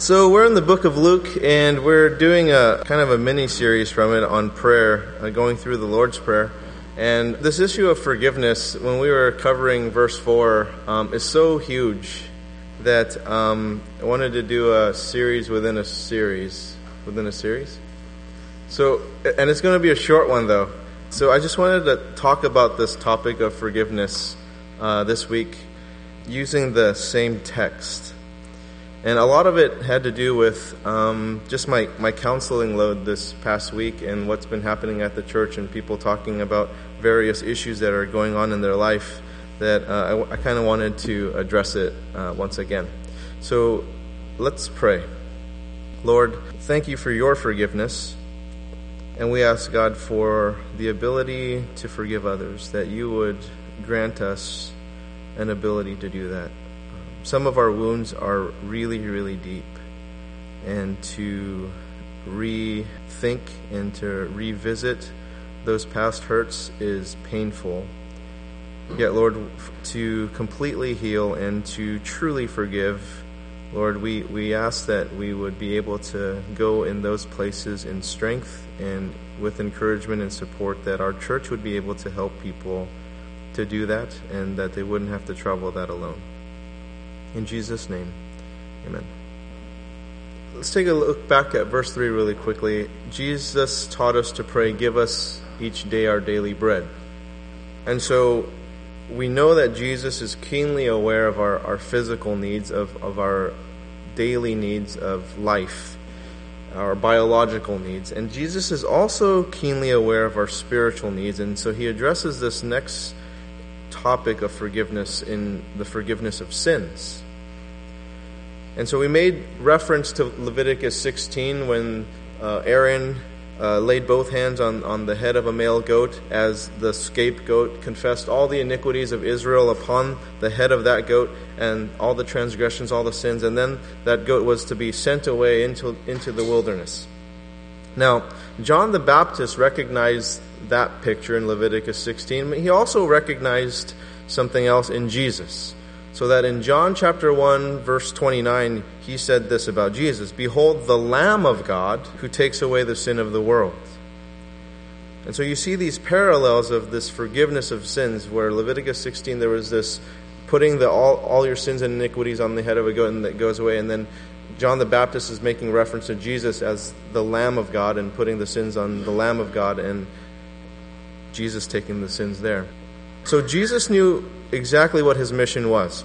So we're in the book of Luke, and we're doing a kind of a mini series from it on prayer, uh, going through the Lord's Prayer. And this issue of forgiveness, when we were covering verse four, um, is so huge that um, I wanted to do a series within a series within a series. So, and it's going to be a short one though. So I just wanted to talk about this topic of forgiveness uh, this week using the same text. And a lot of it had to do with um, just my, my counseling load this past week and what's been happening at the church and people talking about various issues that are going on in their life that uh, I, I kind of wanted to address it uh, once again. So let's pray. Lord, thank you for your forgiveness. And we ask God for the ability to forgive others, that you would grant us an ability to do that some of our wounds are really, really deep. And to rethink and to revisit those past hurts is painful. Yet, Lord, to completely heal and to truly forgive, Lord, we, we ask that we would be able to go in those places in strength and with encouragement and support, that our church would be able to help people to do that and that they wouldn't have to travel that alone. In Jesus' name, amen. Let's take a look back at verse 3 really quickly. Jesus taught us to pray, Give us each day our daily bread. And so we know that Jesus is keenly aware of our, our physical needs, of, of our daily needs of life, our biological needs. And Jesus is also keenly aware of our spiritual needs. And so he addresses this next topic of forgiveness in the forgiveness of sins. And so we made reference to Leviticus 16 when uh, Aaron uh, laid both hands on, on the head of a male goat as the scapegoat, confessed all the iniquities of Israel upon the head of that goat and all the transgressions, all the sins, and then that goat was to be sent away into, into the wilderness. Now, John the Baptist recognized that picture in Leviticus 16. but He also recognized something else in Jesus. So that in John chapter 1, verse 29, he said this about Jesus Behold, the Lamb of God who takes away the sin of the world. And so you see these parallels of this forgiveness of sins, where Leviticus 16, there was this putting the, all, all your sins and iniquities on the head of a goat and that goes away. And then John the Baptist is making reference to Jesus as the Lamb of God and putting the sins on the Lamb of God and Jesus taking the sins there. So Jesus knew exactly what his mission was.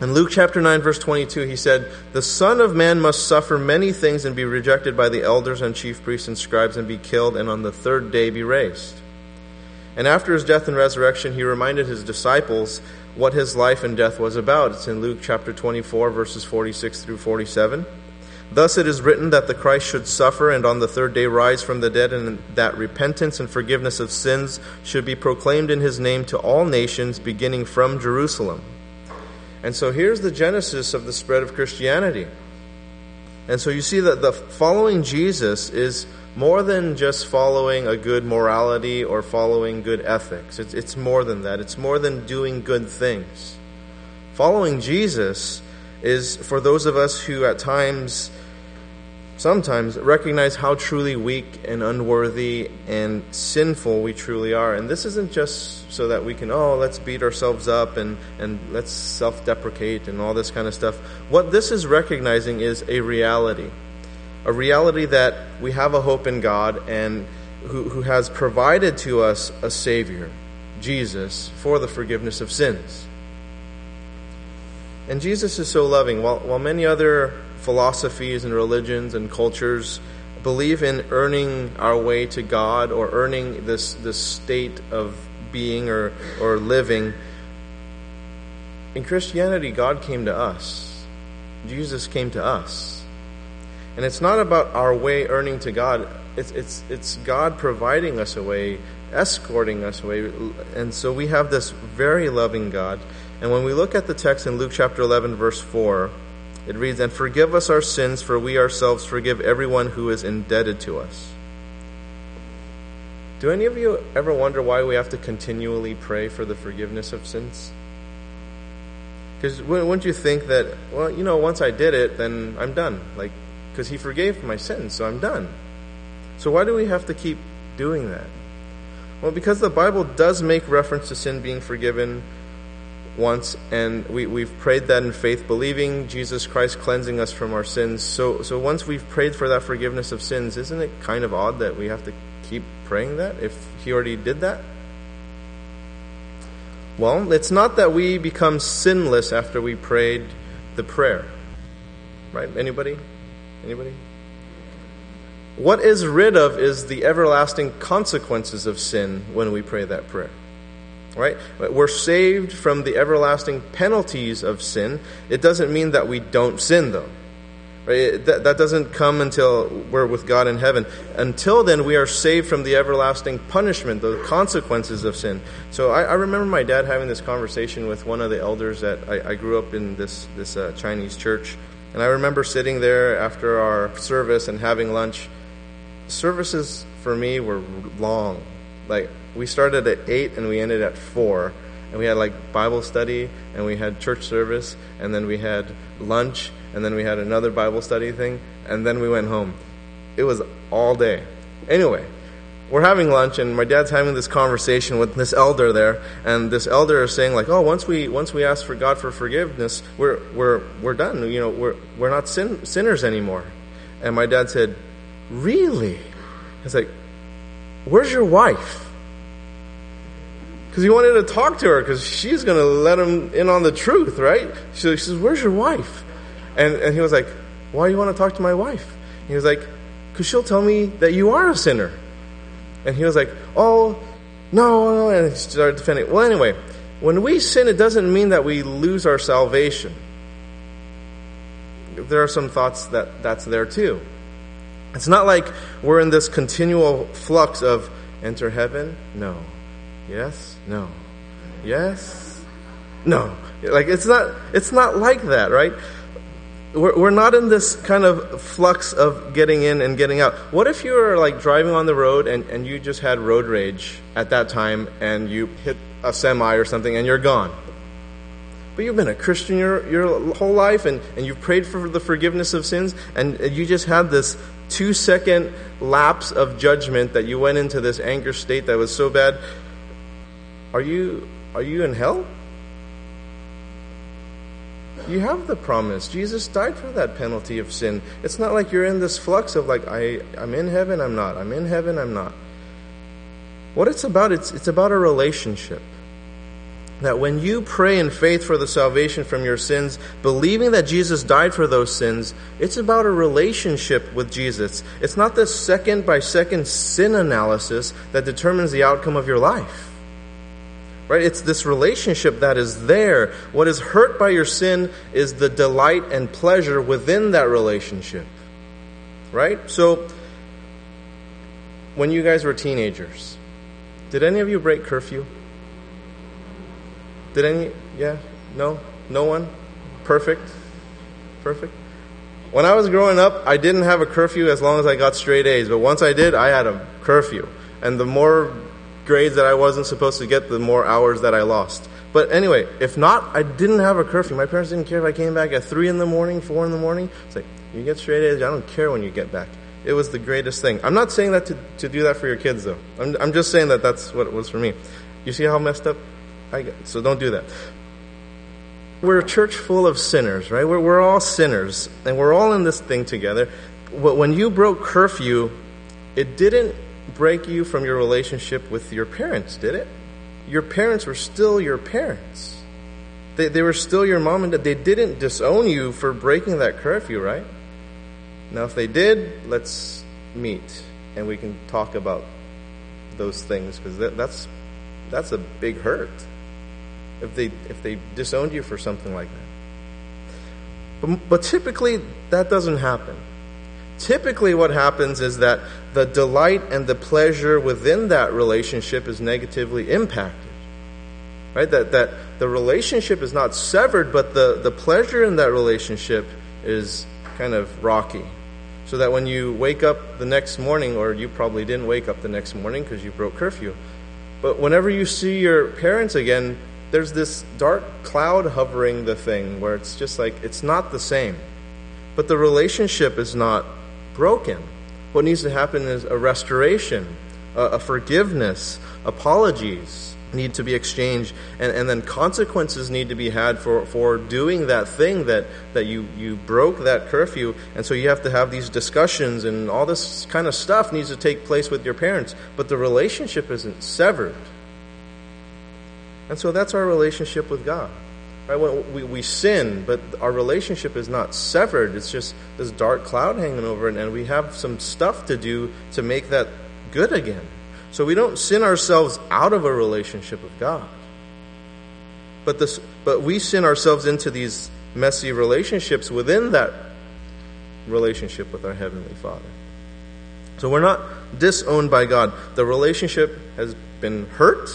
In Luke chapter 9, verse 22, he said, The Son of Man must suffer many things and be rejected by the elders and chief priests and scribes and be killed, and on the third day be raised. And after his death and resurrection, he reminded his disciples what his life and death was about. It's in Luke chapter 24, verses 46 through 47. Thus it is written that the Christ should suffer and on the third day rise from the dead, and that repentance and forgiveness of sins should be proclaimed in his name to all nations, beginning from Jerusalem. And so here's the genesis of the spread of Christianity. And so you see that the following Jesus is more than just following a good morality or following good ethics. It's, it's more than that. It's more than doing good things. Following Jesus is for those of us who at times, sometimes, recognize how truly weak and unworthy and sinful we truly are. And this isn't just so that we can, oh, let's beat ourselves up and, and let's self deprecate and all this kind of stuff. What this is recognizing is a reality. A reality that we have a hope in God and who, who has provided to us a Savior, Jesus, for the forgiveness of sins. And Jesus is so loving. While, while many other philosophies and religions and cultures believe in earning our way to God or earning this, this state of being or, or living, in Christianity, God came to us. Jesus came to us. And it's not about our way earning to God, it's, it's, it's God providing us a way, escorting us away. And so we have this very loving God. And when we look at the text in Luke chapter 11, verse 4, it reads, And forgive us our sins, for we ourselves forgive everyone who is indebted to us. Do any of you ever wonder why we have to continually pray for the forgiveness of sins? Because wouldn't you think that, well, you know, once I did it, then I'm done. Like, because He forgave my sins, so I'm done. So why do we have to keep doing that? Well, because the Bible does make reference to sin being forgiven once, and we, we've prayed that in faith, believing Jesus Christ cleansing us from our sins. So, so once we've prayed for that forgiveness of sins, isn't it kind of odd that we have to keep praying that if He already did that? Well, it's not that we become sinless after we prayed the prayer. Right? Anybody? Anybody? What is rid of is the everlasting consequences of sin when we pray that prayer. Right? We're saved from the everlasting penalties of sin. It doesn't mean that we don't sin, though. Right? That, that doesn't come until we're with God in heaven. Until then, we are saved from the everlasting punishment, the consequences of sin. So I, I remember my dad having this conversation with one of the elders that I, I grew up in this, this uh, Chinese church. And I remember sitting there after our service and having lunch services for me were long. Like we started at eight and we ended at four, and we had like Bible study and we had church service and then we had lunch and then we had another Bible study thing and then we went home. It was all day. Anyway, we're having lunch and my dad's having this conversation with this elder there and this elder is saying like oh once we once we ask for god for forgiveness we're we're we're done you know we're we're not sin, sinners anymore and my dad said Really? It's like, where's your wife? Because he wanted to talk to her because she's going to let him in on the truth, right? So she says, Where's your wife? And, and he was like, Why do you want to talk to my wife? He was like, Because she'll tell me that you are a sinner. And he was like, Oh, no, no. And he started defending. Well, anyway, when we sin, it doesn't mean that we lose our salvation. There are some thoughts that that's there too. It's not like we're in this continual flux of enter heaven, no. Yes, no. Yes, no. Like it's not it's not like that, right? We're, we're not in this kind of flux of getting in and getting out. What if you were like driving on the road and, and you just had road rage at that time and you hit a semi or something and you're gone? But you've been a Christian your, your whole life and, and you've prayed for the forgiveness of sins and you just had this two second lapse of judgment that you went into this anger state that was so bad. Are you, are you in hell? You have the promise. Jesus died for that penalty of sin. It's not like you're in this flux of like, I, I'm in heaven, I'm not. I'm in heaven, I'm not. What it's about, it's, it's about a relationship that when you pray in faith for the salvation from your sins, believing that Jesus died for those sins, it's about a relationship with Jesus. It's not this second by second sin analysis that determines the outcome of your life. Right? It's this relationship that is there. What is hurt by your sin is the delight and pleasure within that relationship. Right? So, when you guys were teenagers, did any of you break curfew? Did any? Yeah? No? No one? Perfect? Perfect? When I was growing up, I didn't have a curfew as long as I got straight A's, but once I did, I had a curfew. And the more grades that I wasn't supposed to get, the more hours that I lost. But anyway, if not, I didn't have a curfew. My parents didn't care if I came back at 3 in the morning, 4 in the morning. It's like, you get straight A's, I don't care when you get back. It was the greatest thing. I'm not saying that to, to do that for your kids, though. I'm, I'm just saying that that's what it was for me. You see how messed up I, so don't do that. We're a church full of sinners, right? We're, we're all sinners, and we're all in this thing together. But when you broke curfew, it didn't break you from your relationship with your parents, did it? Your parents were still your parents. They, they were still your mom and dad. They didn't disown you for breaking that curfew, right? Now, if they did, let's meet and we can talk about those things because that, that's that's a big hurt if they if they disowned you for something like that. But, but typically that doesn't happen. Typically what happens is that the delight and the pleasure within that relationship is negatively impacted. Right? That that the relationship is not severed, but the, the pleasure in that relationship is kind of rocky. So that when you wake up the next morning, or you probably didn't wake up the next morning because you broke curfew, but whenever you see your parents again, there's this dark cloud hovering the thing where it's just like it's not the same. But the relationship is not broken. What needs to happen is a restoration, a, a forgiveness, apologies need to be exchanged, and, and then consequences need to be had for, for doing that thing that, that you, you broke that curfew. And so you have to have these discussions, and all this kind of stuff needs to take place with your parents. But the relationship isn't severed. And so that's our relationship with God. Right? We, we sin, but our relationship is not severed. It's just this dark cloud hanging over it, and we have some stuff to do to make that good again. So we don't sin ourselves out of a relationship with God. But, this, but we sin ourselves into these messy relationships within that relationship with our Heavenly Father. So we're not disowned by God. The relationship has been hurt,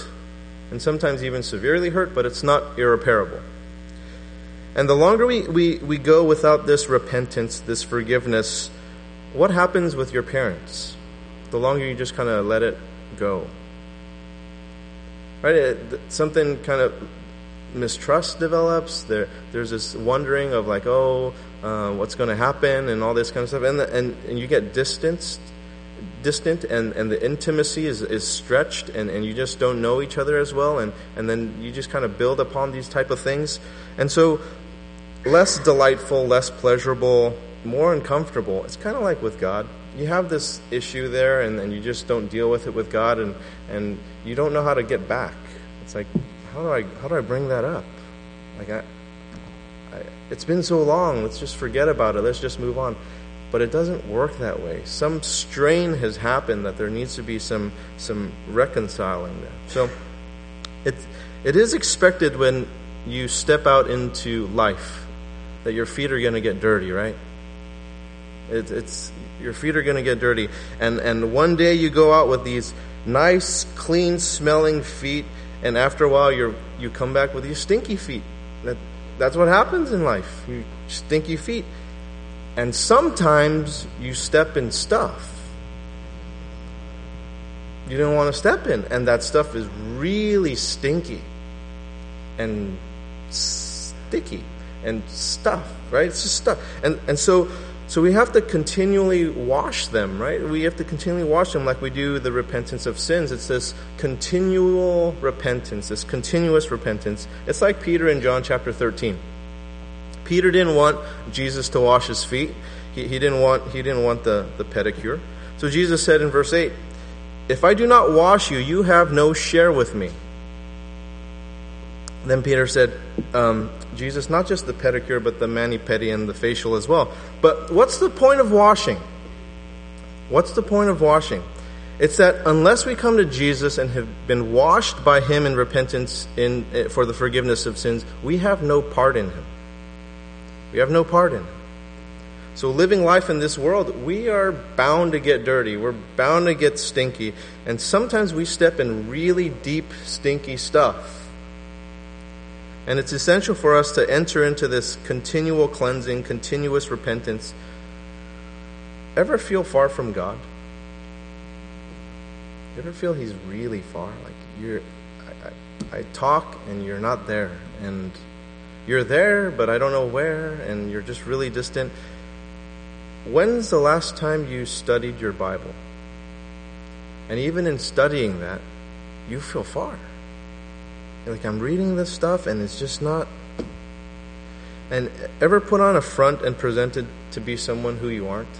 and sometimes even severely hurt, but it's not irreparable. And the longer we, we, we go without this repentance, this forgiveness, what happens with your parents? The longer you just kind of let it go. Right? It, something kind of mistrust develops. There, there's this wondering of like, oh, uh, what's going to happen, and all this kind of stuff, and the, and, and you get distanced distant and, and the intimacy is, is stretched and, and you just don't know each other as well and, and then you just kind of build upon these type of things. And so less delightful less pleasurable more uncomfortable. It's kind of like with god. You have this issue there and, and you just don't deal with it with god and, and you don't know how to get back. It's like how do i how do i bring that up? Like I, I it's been so long. Let's just forget about it. Let's just move on but it doesn't work that way. Some strain has happened that there needs to be some some reconciling there. So it it is expected when you step out into life that your feet are going to get dirty, right? It, it's your feet are going to get dirty, and and one day you go out with these nice, clean smelling feet, and after a while you you come back with these stinky feet. That that's what happens in life. You stinky feet. And sometimes you step in stuff you don't want to step in, and that stuff is really stinky and sticky and stuff, right? It's just stuff. And and so so we have to continually wash them, right? We have to continually wash them like we do the repentance of sins. It's this continual repentance, this continuous repentance. It's like Peter in John chapter 13. Peter didn't want Jesus to wash his feet. He, he, didn't want, he didn't want the, the pedicure. So Jesus said in verse 8, If I do not wash you, you have no share with me. Then Peter said, um, Jesus, not just the pedicure, but the mani pedi and the facial as well. But what's the point of washing? What's the point of washing? It's that unless we come to Jesus and have been washed by Him in repentance in, eh, for the forgiveness of sins, we have no part in Him. We have no part in. So, living life in this world, we are bound to get dirty. We're bound to get stinky. And sometimes we step in really deep, stinky stuff. And it's essential for us to enter into this continual cleansing, continuous repentance. Ever feel far from God? You ever feel He's really far? Like you're, I, I, I talk and you're not there. And you're there, but I don't know where, and you're just really distant. When's the last time you studied your Bible? And even in studying that, you feel far. Like, I'm reading this stuff, and it's just not. And ever put on a front and presented to be someone who you aren't?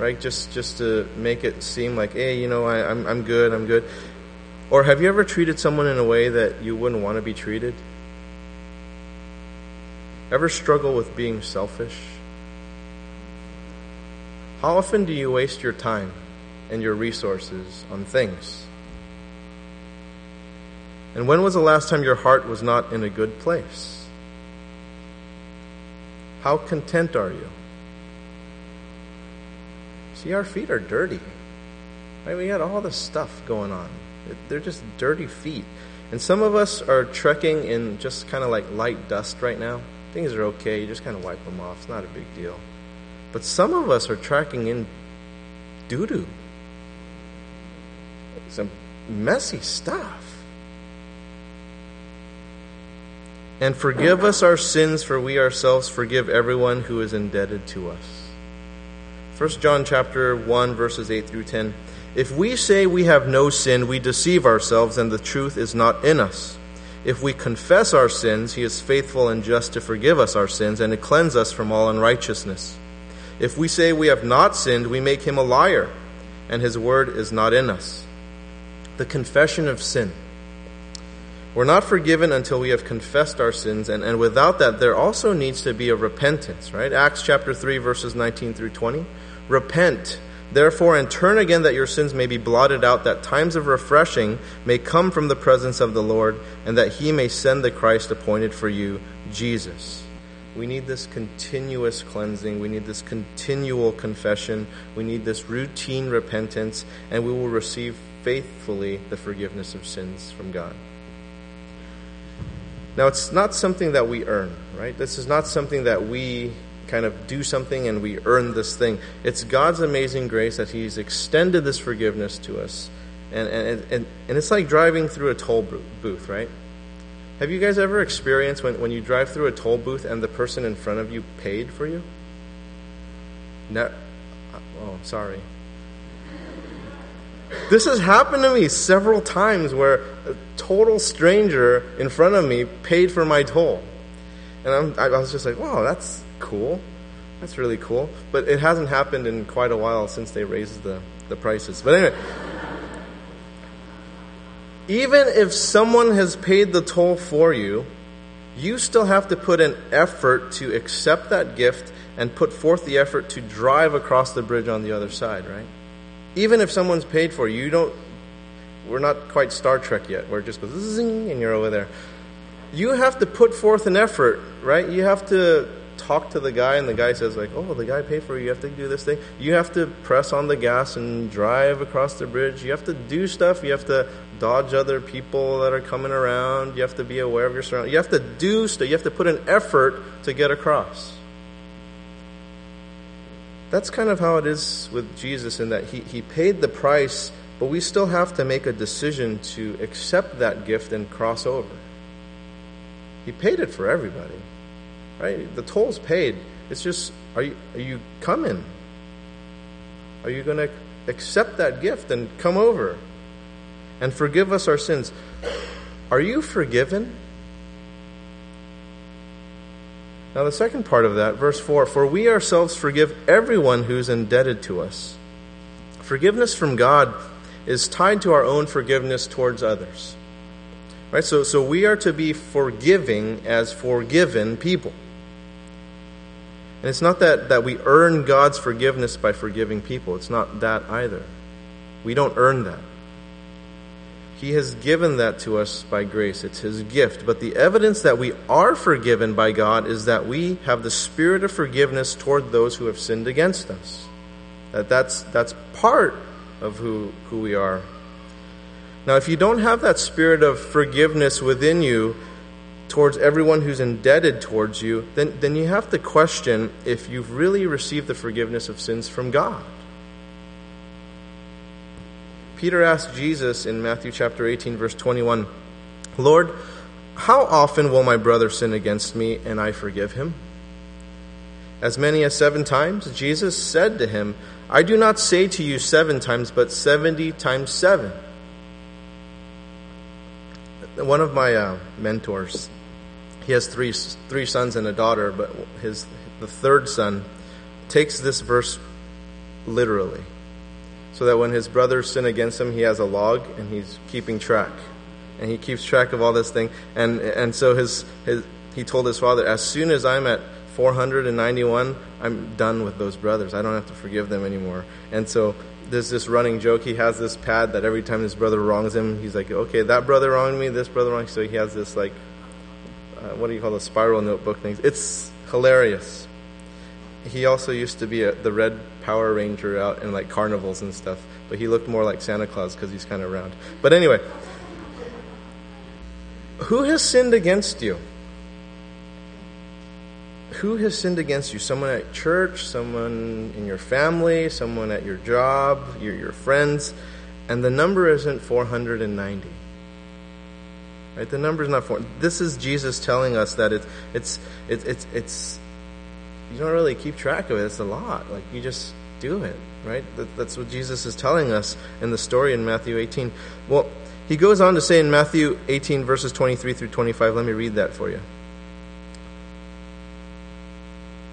Right? Just just to make it seem like, hey, you know, I, I'm I'm good, I'm good. Or have you ever treated someone in a way that you wouldn't want to be treated? Ever struggle with being selfish? How often do you waste your time and your resources on things? And when was the last time your heart was not in a good place? How content are you? See, our feet are dirty. Right? We got all this stuff going on. They're just dirty feet. And some of us are trekking in just kind of like light dust right now. Things are okay. You just kind of wipe them off. It's not a big deal. But some of us are tracking in doo doo. Some messy stuff. And forgive us our sins, for we ourselves forgive everyone who is indebted to us. 1 John chapter 1 verses 8 through 10. If we say we have no sin, we deceive ourselves and the truth is not in us. If we confess our sins, he is faithful and just to forgive us our sins and to cleanse us from all unrighteousness. If we say we have not sinned, we make him a liar, and his word is not in us. The confession of sin. We're not forgiven until we have confessed our sins, and, and without that, there also needs to be a repentance, right? Acts chapter 3, verses 19 through 20. Repent, therefore, and turn again that your sins may be blotted out, that times of refreshing may come from the presence of the Lord, and that he may send the Christ appointed for you, Jesus. We need this continuous cleansing. We need this continual confession. We need this routine repentance, and we will receive faithfully the forgiveness of sins from God. Now, it's not something that we earn, right? This is not something that we kind of do something and we earn this thing. It's God's amazing grace that He's extended this forgiveness to us. And, and, and, and it's like driving through a toll booth, right? Have you guys ever experienced when, when you drive through a toll booth and the person in front of you paid for you? No. Oh, sorry. This has happened to me several times where a total stranger in front of me paid for my toll. And I'm, I was just like, wow, that's cool. That's really cool. But it hasn't happened in quite a while since they raised the, the prices. But anyway, even if someone has paid the toll for you, you still have to put an effort to accept that gift and put forth the effort to drive across the bridge on the other side, right? Even if someone's paid for you, you don't we're not quite Star Trek yet, where it just goes zing and you're over there. You have to put forth an effort, right? You have to talk to the guy, and the guy says, like, oh, the guy paid for you. You have to do this thing. You have to press on the gas and drive across the bridge. You have to do stuff. You have to dodge other people that are coming around. You have to be aware of your surroundings. You have to do stuff. You have to put an effort to get across. That's kind of how it is with Jesus in that he, he paid the price, but we still have to make a decision to accept that gift and cross over. He paid it for everybody. Right? The toll's paid. It's just are you are you coming? Are you going to accept that gift and come over and forgive us our sins? Are you forgiven? Now, the second part of that, verse 4 For we ourselves forgive everyone who's indebted to us. Forgiveness from God is tied to our own forgiveness towards others. Right? So, so we are to be forgiving as forgiven people. And it's not that, that we earn God's forgiveness by forgiving people. It's not that either. We don't earn that. He has given that to us by grace. It's His gift. But the evidence that we are forgiven by God is that we have the spirit of forgiveness toward those who have sinned against us. That that's, that's part of who, who we are. Now, if you don't have that spirit of forgiveness within you, towards everyone who's indebted towards you, then, then you have to question if you've really received the forgiveness of sins from God. Peter asked Jesus in Matthew chapter 18, verse 21, Lord, how often will my brother sin against me and I forgive him? As many as seven times? Jesus said to him, I do not say to you seven times, but seventy times seven. One of my uh, mentors he has three three sons and a daughter, but his the third son takes this verse literally, so that when his brothers sin against him, he has a log and he's keeping track, and he keeps track of all this thing, and and so his his he told his father, as soon as I'm at 491, I'm done with those brothers. I don't have to forgive them anymore. And so there's this running joke. He has this pad that every time his brother wrongs him, he's like, okay, that brother wronged me, this brother wronged me. So he has this like uh, what do you call the spiral notebook things? It's hilarious. He also used to be a, the red Power Ranger out in like carnivals and stuff, but he looked more like Santa Claus because he's kind of round. But anyway, who has sinned against you? Who has sinned against you? Someone at church, someone in your family, someone at your job, your, your friends, and the number isn't 490. Right? The number's not four. This is Jesus telling us that it's it's it's it's, it's you don't really keep track of it. It's a lot. Like you just do it, right? That, that's what Jesus is telling us in the story in Matthew 18. Well, he goes on to say in Matthew 18 verses 23 through 25. Let me read that for you.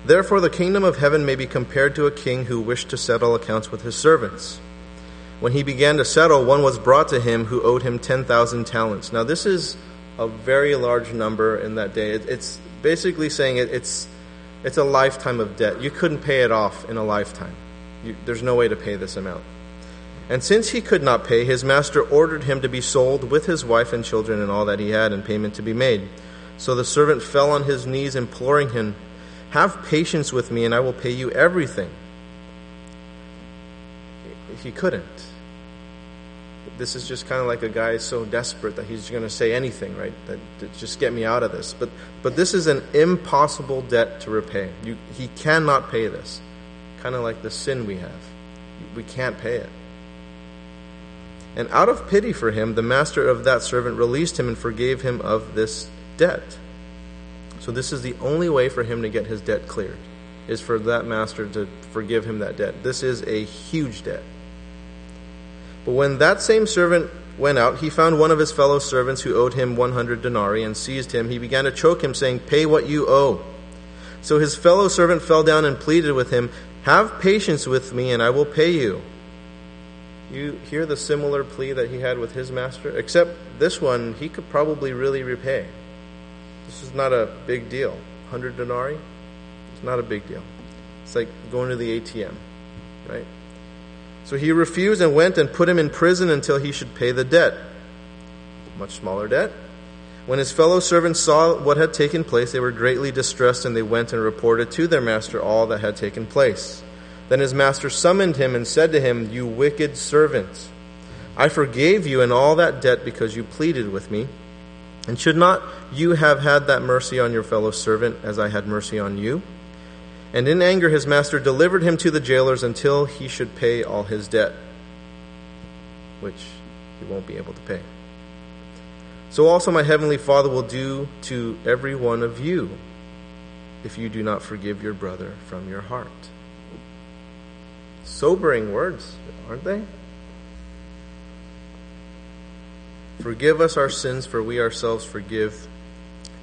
Therefore, the kingdom of heaven may be compared to a king who wished to settle accounts with his servants. When he began to settle, one was brought to him who owed him 10,000 talents. Now, this is a very large number in that day. It's basically saying it's, it's a lifetime of debt. You couldn't pay it off in a lifetime. You, there's no way to pay this amount. And since he could not pay, his master ordered him to be sold with his wife and children and all that he had, and payment to be made. So the servant fell on his knees, imploring him, have patience with me, and I will pay you everything. He couldn't. This is just kind of like a guy so desperate that he's going to say anything, right? That, that, just get me out of this. But but this is an impossible debt to repay. You, he cannot pay this. Kind of like the sin we have. We can't pay it. And out of pity for him, the master of that servant released him and forgave him of this debt. So this is the only way for him to get his debt cleared, is for that master to forgive him that debt. This is a huge debt. But when that same servant went out, he found one of his fellow servants who owed him 100 denarii and seized him. He began to choke him, saying, Pay what you owe. So his fellow servant fell down and pleaded with him, Have patience with me, and I will pay you. You hear the similar plea that he had with his master? Except this one, he could probably really repay. This is not a big deal. 100 denarii? It's not a big deal. It's like going to the ATM, right? So he refused and went and put him in prison until he should pay the debt. Much smaller debt. When his fellow servants saw what had taken place, they were greatly distressed, and they went and reported to their master all that had taken place. Then his master summoned him and said to him, You wicked servant, I forgave you in all that debt because you pleaded with me. And should not you have had that mercy on your fellow servant as I had mercy on you? And in anger, his master delivered him to the jailers until he should pay all his debt, which he won't be able to pay. So also my heavenly Father will do to every one of you if you do not forgive your brother from your heart. Sobering words, aren't they? Forgive us our sins, for we ourselves forgive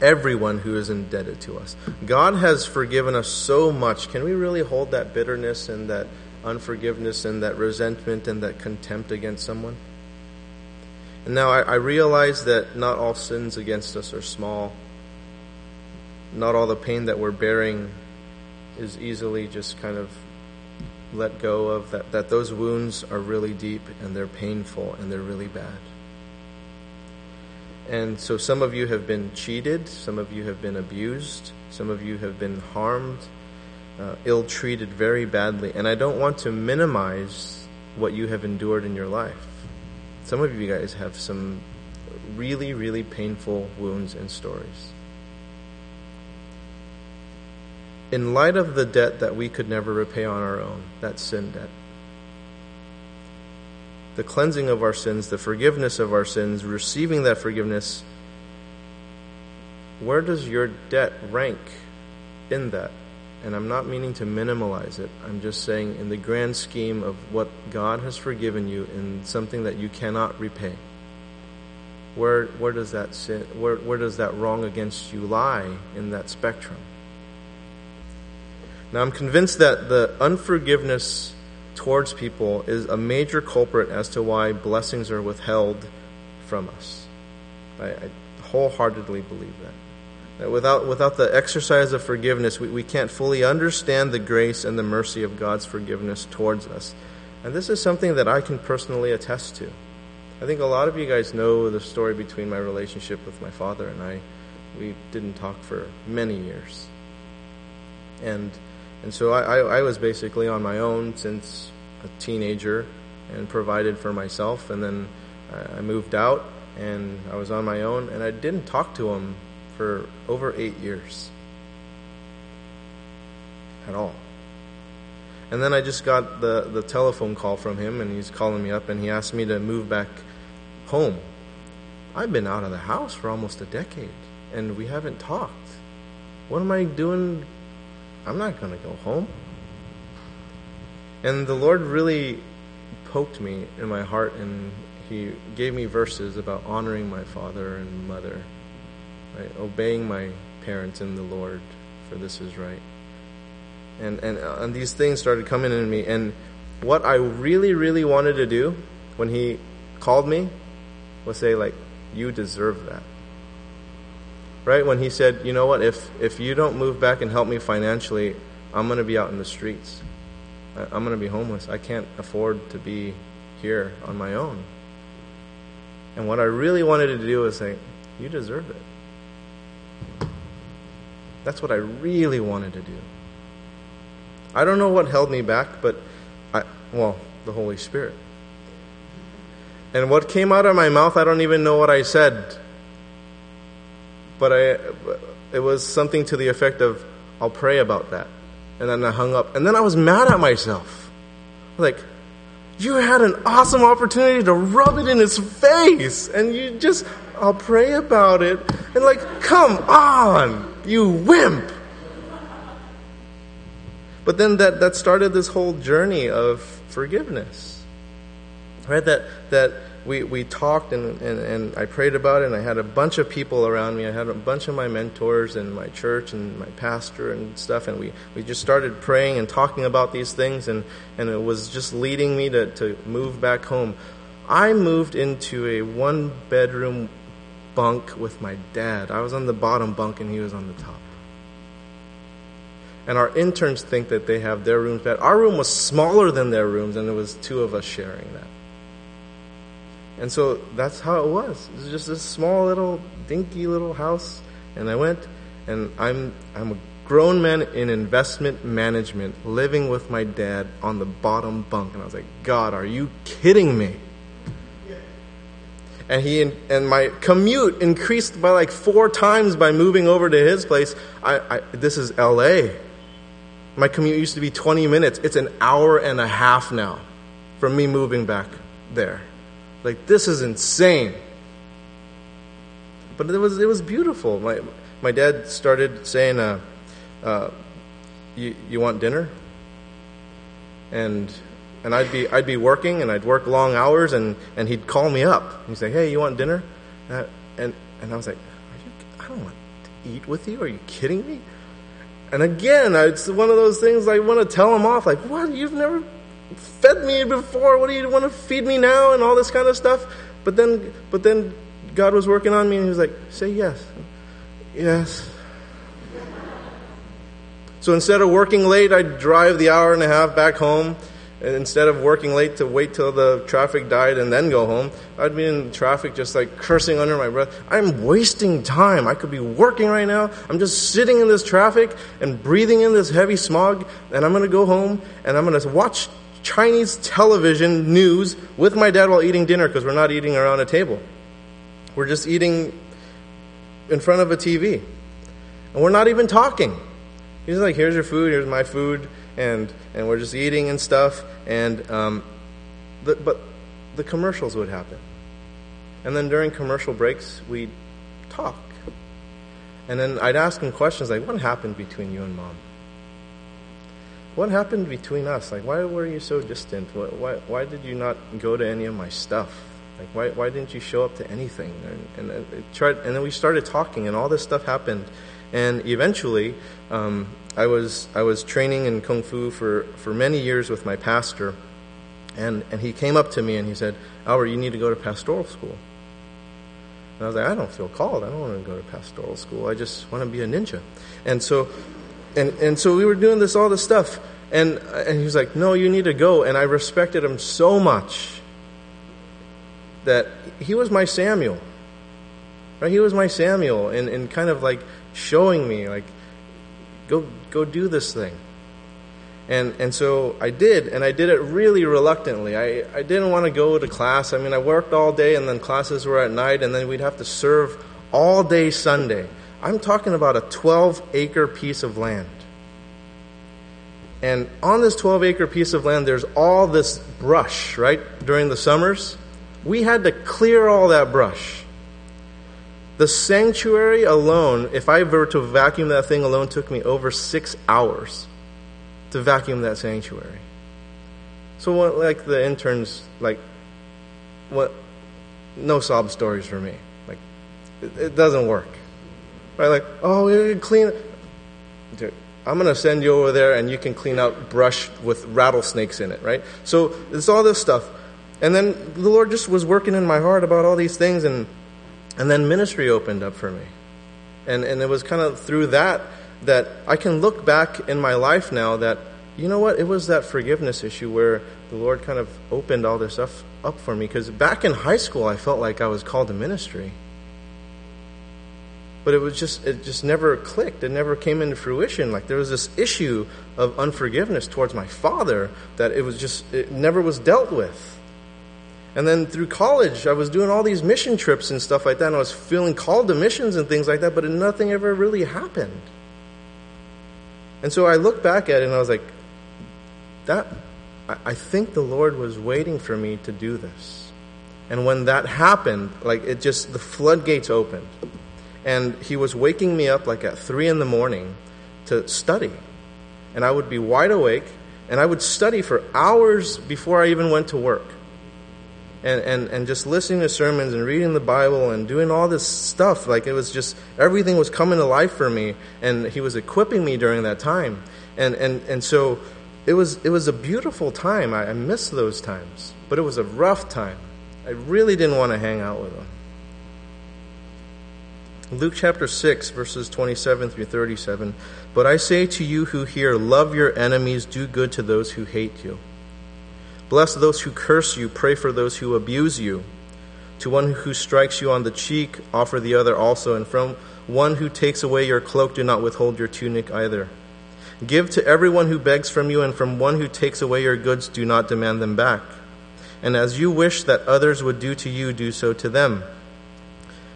everyone who is indebted to us. God has forgiven us so much. Can we really hold that bitterness and that unforgiveness and that resentment and that contempt against someone? And now I, I realize that not all sins against us are small. Not all the pain that we're bearing is easily just kind of let go of, that, that those wounds are really deep and they're painful and they're really bad. And so some of you have been cheated, some of you have been abused, some of you have been harmed, uh, ill treated very badly. And I don't want to minimize what you have endured in your life. Some of you guys have some really, really painful wounds and stories. In light of the debt that we could never repay on our own, that sin debt, the cleansing of our sins, the forgiveness of our sins, receiving that forgiveness, where does your debt rank in that? And I'm not meaning to minimalize it. I'm just saying, in the grand scheme of what God has forgiven you in something that you cannot repay, where, where does that sin, where, where does that wrong against you lie in that spectrum? Now, I'm convinced that the unforgiveness towards people is a major culprit as to why blessings are withheld from us. I, I wholeheartedly believe that. That without, without the exercise of forgiveness, we, we can't fully understand the grace and the mercy of God's forgiveness towards us. And this is something that I can personally attest to. I think a lot of you guys know the story between my relationship with my father and I. We didn't talk for many years. And and so I, I, I was basically on my own since a teenager and provided for myself. And then I moved out and I was on my own and I didn't talk to him for over eight years at all. And then I just got the, the telephone call from him and he's calling me up and he asked me to move back home. I've been out of the house for almost a decade and we haven't talked. What am I doing? I'm not going to go home. And the Lord really poked me in my heart and He gave me verses about honoring my father and mother, right? obeying my parents in the Lord, for this is right. And, and, uh, and these things started coming in me. And what I really, really wanted to do when He called me was say, like, you deserve that. Right? When He said, you know what, if, if you don't move back and help me financially, I'm going to be out in the streets I'm going to be homeless. I can't afford to be here on my own. And what I really wanted to do was say, You deserve it. That's what I really wanted to do. I don't know what held me back, but I, well, the Holy Spirit. And what came out of my mouth, I don't even know what I said. But I, it was something to the effect of, I'll pray about that. And then I hung up. And then I was mad at myself. Like, you had an awesome opportunity to rub it in his face. And you just, I'll pray about it. And like, come on, you wimp. But then that, that started this whole journey of forgiveness. Right? That, that we, we talked and, and, and I prayed about it, and I had a bunch of people around me. I had a bunch of my mentors and my church and my pastor and stuff, and we, we just started praying and talking about these things, and, and it was just leading me to, to move back home. I moved into a one bedroom bunk with my dad. I was on the bottom bunk, and he was on the top. And our interns think that they have their rooms bad. Our room was smaller than their rooms, and it was two of us sharing that. And so that's how it was. It was just this small little dinky little house. And I went and I'm I'm a grown man in investment management living with my dad on the bottom bunk and I was like, "God, are you kidding me?" And he and my commute increased by like four times by moving over to his place. I, I this is L.A. My commute used to be 20 minutes. It's an hour and a half now from me moving back there. Like, this is insane. But it was, it was beautiful. My, my dad started saying, uh, uh, you, you want dinner? And, and I'd, be, I'd be working, and I'd work long hours, and, and he'd call me up. He'd say, hey, you want dinner? And, and, and I was like, you, I don't want to eat with you. Are you kidding me? And again, it's one of those things I want to tell him off. Like, what? You've never fed me before. What do you want to feed me now? And all this kind of stuff. But then, but then God was working on me and he was like, say yes. Yes. So instead of working late, I'd drive the hour and a half back home. And instead of working late to wait till the traffic died and then go home, I'd be in traffic just like cursing under my breath. I'm wasting time. I could be working right now. I'm just sitting in this traffic and breathing in this heavy smog. And I'm going to go home and I'm going to watch Chinese television news with my dad while eating dinner because we're not eating around a table. We're just eating in front of a TV. And we're not even talking. He's like, here's your food, here's my food, and, and we're just eating and stuff. And, um, the, but the commercials would happen. And then during commercial breaks, we'd talk. And then I'd ask him questions like, what happened between you and mom? What happened between us? Like, why were you so distant? Why, why did you not go to any of my stuff? Like, why, why didn't you show up to anything? And, and, tried, and then we started talking, and all this stuff happened. And eventually, um, I, was, I was training in Kung Fu for, for many years with my pastor. And, and he came up to me and he said, Albert, you need to go to pastoral school. And I was like, I don't feel called. I don't want to go to pastoral school. I just want to be a ninja. And so and, and so we were doing this, all this stuff. And, and he was like, No, you need to go. And I respected him so much that he was my Samuel. Right? He was my Samuel and, and kind of like showing me, like, go, go do this thing. And, and so I did, and I did it really reluctantly. I, I didn't want to go to class. I mean, I worked all day, and then classes were at night, and then we'd have to serve all day Sunday. I'm talking about a 12 acre piece of land. And on this 12 acre piece of land, there's all this brush, right? During the summers. We had to clear all that brush. The sanctuary alone, if I were to vacuum that thing alone, took me over six hours to vacuum that sanctuary. So, what, like the interns, like, what? No sob stories for me. Like, it, it doesn't work. Right? Like, oh, we clean. Dude, I'm going to send you over there and you can clean out brush with rattlesnakes in it, right? So, it's all this stuff. And then the Lord just was working in my heart about all these things, and, and then ministry opened up for me. And, and it was kind of through that that I can look back in my life now that, you know what, it was that forgiveness issue where the Lord kind of opened all this stuff up for me. Because back in high school, I felt like I was called to ministry. But it was just, it just never clicked. It never came into fruition. Like there was this issue of unforgiveness towards my father that it was just, it never was dealt with. And then through college, I was doing all these mission trips and stuff like that, and I was feeling called to missions and things like that, but nothing ever really happened. And so I look back at it and I was like, that, I think the Lord was waiting for me to do this. And when that happened, like it just, the floodgates opened. And He was waking me up like at three in the morning to study. And I would be wide awake, and I would study for hours before I even went to work and, and, and just listening to sermons and reading the Bible and doing all this stuff. Like it was just, everything was coming to life for me. And He was equipping me during that time. And, and, and so it was, it was a beautiful time. I, I miss those times. But it was a rough time. I really didn't want to hang out with Him. Luke chapter 6, verses 27 through 37. But I say to you who hear, love your enemies, do good to those who hate you. Bless those who curse you, pray for those who abuse you. To one who strikes you on the cheek, offer the other also, and from one who takes away your cloak, do not withhold your tunic either. Give to everyone who begs from you, and from one who takes away your goods, do not demand them back. And as you wish that others would do to you, do so to them.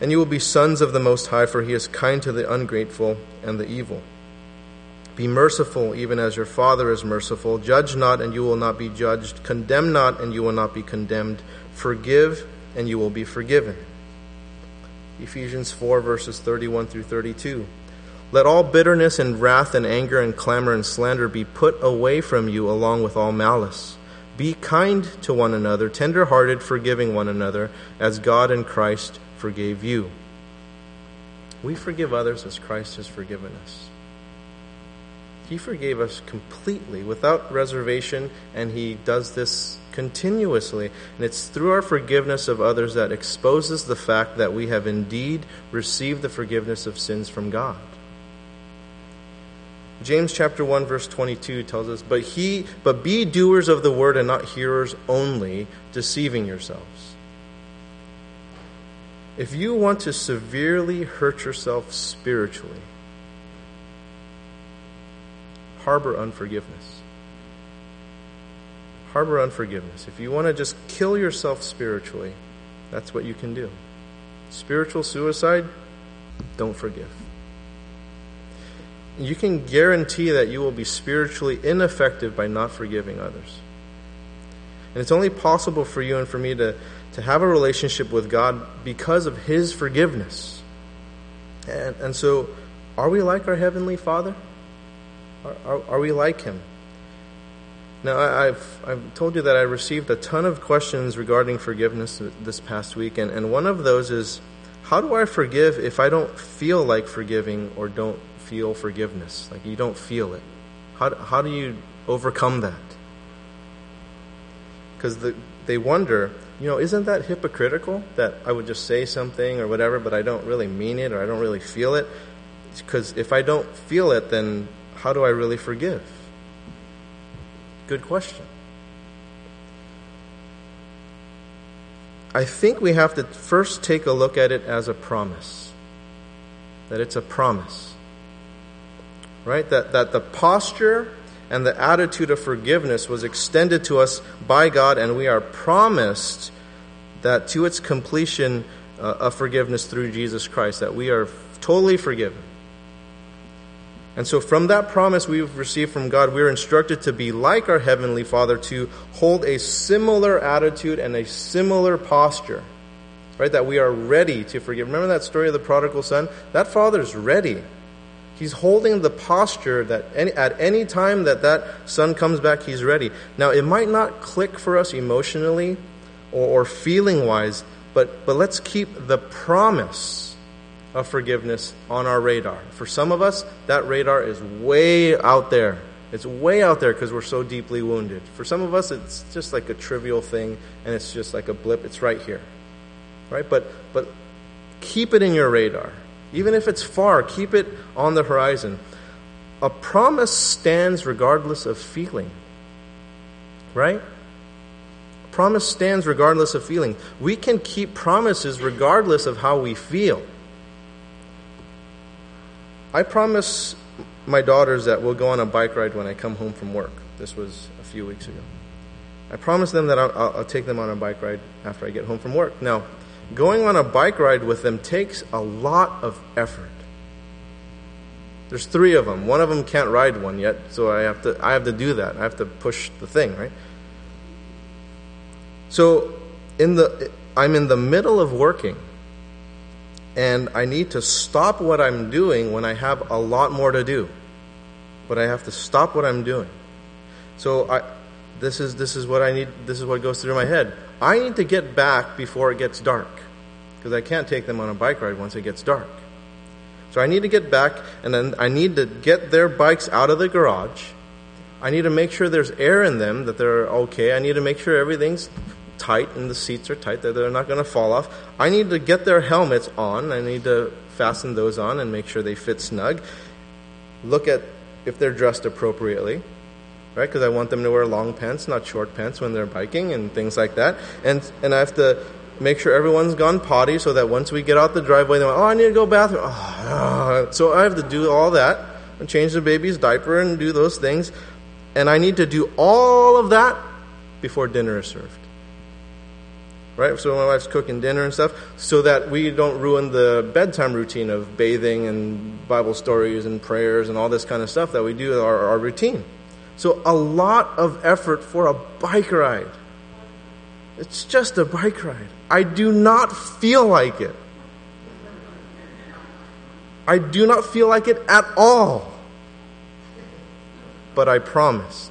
And you will be sons of the Most High, for he is kind to the ungrateful and the evil. Be merciful, even as your Father is merciful. Judge not, and you will not be judged. Condemn not, and you will not be condemned. Forgive, and you will be forgiven. Ephesians 4, verses 31 through 32. Let all bitterness and wrath and anger and clamor and slander be put away from you, along with all malice. Be kind to one another, tender hearted, forgiving one another, as God in Christ forgave you. We forgive others as Christ has forgiven us. He forgave us completely without reservation, and He does this continuously. And it's through our forgiveness of others that exposes the fact that we have indeed received the forgiveness of sins from God. James chapter 1 verse 22 tells us, "But he but be doers of the word and not hearers only, deceiving yourselves." If you want to severely hurt yourself spiritually, harbor unforgiveness. Harbor unforgiveness. If you want to just kill yourself spiritually, that's what you can do. Spiritual suicide, don't forgive. You can guarantee that you will be spiritually ineffective by not forgiving others. And it's only possible for you and for me to, to have a relationship with God because of His forgiveness. And, and so, are we like our Heavenly Father? Are, are, are we like him? Now, I, have I've told you that I received a ton of questions regarding forgiveness this past week, and, and one of those is how do I forgive if I don't feel like forgiving or don't feel forgiveness? Like you don't feel it. How, how do you overcome that? Because the, they wonder, you know, isn't that hypocritical that I would just say something or whatever, but I don't really mean it or I don't really feel it? Because if I don't feel it, then how do I really forgive? Good question. I think we have to first take a look at it as a promise. That it's a promise. right? That, that the posture and the attitude of forgiveness was extended to us by God, and we are promised that to its completion uh, of forgiveness through Jesus Christ, that we are totally forgiven. And so, from that promise we've received from God, we're instructed to be like our Heavenly Father, to hold a similar attitude and a similar posture, right? That we are ready to forgive. Remember that story of the prodigal son? That father's ready. He's holding the posture that any, at any time that that son comes back, he's ready. Now, it might not click for us emotionally or, or feeling wise, but, but let's keep the promise of forgiveness on our radar. For some of us, that radar is way out there. It's way out there because we're so deeply wounded. For some of us, it's just like a trivial thing and it's just like a blip. It's right here. Right? But, but keep it in your radar. Even if it's far, keep it on the horizon. A promise stands regardless of feeling. Right? Promise stands regardless of feeling. We can keep promises regardless of how we feel. I promise my daughters that we'll go on a bike ride when I come home from work. This was a few weeks ago. I promise them that I'll, I'll, take them on a bike ride after I get home from work. Now, going on a bike ride with them takes a lot of effort. There's three of them. One of them can't ride one yet, so I have to I have to do that. I have to push the thing, right? So in the I'm in the middle of working and I need to stop what I'm doing when I have a lot more to do. But I have to stop what I'm doing. So I this is this is what I need this is what goes through my head. I need to get back before it gets dark because I can't take them on a bike ride once it gets dark. So I need to get back and then I need to get their bikes out of the garage. I need to make sure there's air in them, that they're okay. I need to make sure everything's tight and the seats are tight, that they're not going to fall off. I need to get their helmets on. I need to fasten those on and make sure they fit snug. Look at if they're dressed appropriately right? Because I want them to wear long pants, not short pants when they're biking and things like that. And and I have to make sure everyone's gone potty so that once we get out the driveway, they're like, oh, I need to go bathroom. Oh, so I have to do all that and change the baby's diaper and do those things. And I need to do all of that before dinner is served. Right? So my wife's cooking dinner and stuff so that we don't ruin the bedtime routine of bathing and Bible stories and prayers and all this kind of stuff that we do our, our routine. So, a lot of effort for a bike ride. It's just a bike ride. I do not feel like it. I do not feel like it at all. But I promised.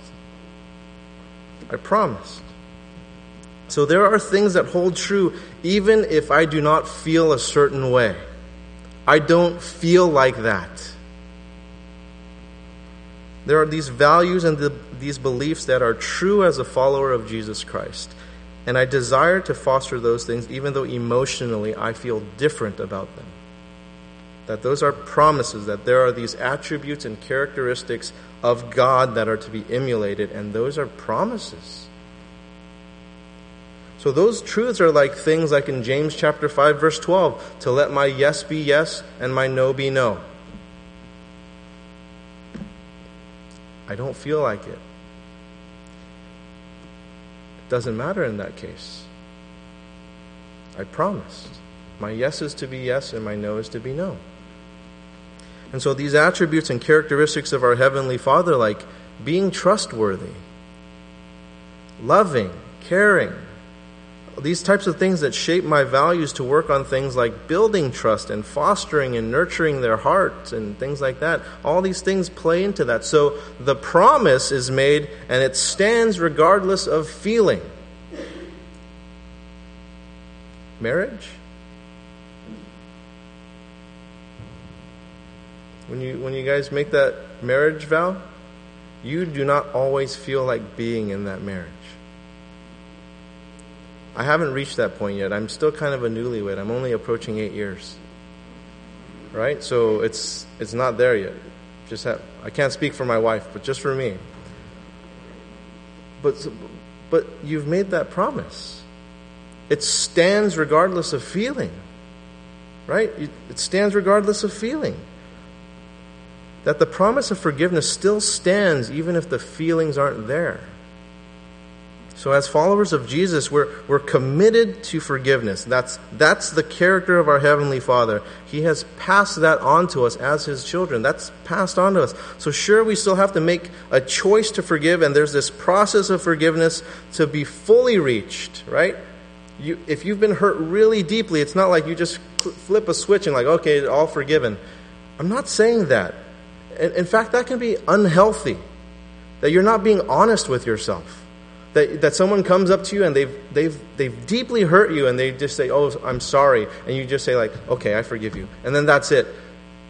I promised. So there are things that hold true even if I do not feel a certain way. I don't feel like that. There are these values and the, these beliefs that are true as a follower of Jesus Christ. And I desire to foster those things even though emotionally I feel different about them. That those are promises, that there are these attributes and characteristics of God that are to be emulated, and those are promises. So those truths are like things like in James chapter 5 verse 12, to let my yes be yes and my no be no. I don't feel like it. It doesn't matter in that case. I promised. My yes is to be yes, and my no is to be no. And so these attributes and characteristics of our Heavenly Father, like being trustworthy, loving, caring, these types of things that shape my values to work on things like building trust and fostering and nurturing their hearts and things like that. All these things play into that. So the promise is made and it stands regardless of feeling. Marriage? When you when you guys make that marriage vow, you do not always feel like being in that marriage. I haven't reached that point yet. I'm still kind of a newlywed. I'm only approaching eight years. Right? So it's it's not there yet. Just have, I can't speak for my wife, but just for me. But but you've made that promise. It stands regardless of feeling. Right? It stands regardless of feeling. that the promise of forgiveness still stands even if the feelings aren't there. So, as followers of Jesus, we're, we're committed to forgiveness. That's, that's the character of our Heavenly Father. He has passed that on to us as His children. That's passed on to us. So, sure, we still have to make a choice to forgive, and there's this process of forgiveness to be fully reached, right? You, if you've been hurt really deeply, it's not like you just flip a switch and, like, okay, all forgiven. I'm not saying that. In, in fact, that can be unhealthy, that you're not being honest with yourself that, that someone comes up to you and they've, they've, they've deeply hurt you and they just say, Oh, I'm sorry. And you just say, like, okay, I forgive you. And then that's it.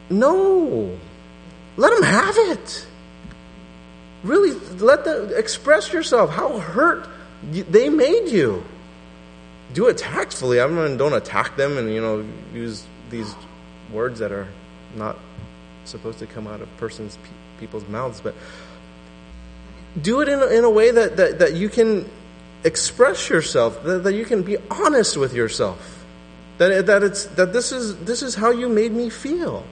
No. Let them have it. Really, let them express yourself. How hurt they made you. Do it tactfully. I mean, don't attack them and, you know, use these words that are not supposed to come out of persons, people's mouths. But do it in a, in a way that, that, that you can express yourself, that, that you can be honest with yourself. That, that, it's, that this, is, this is how you made me feel.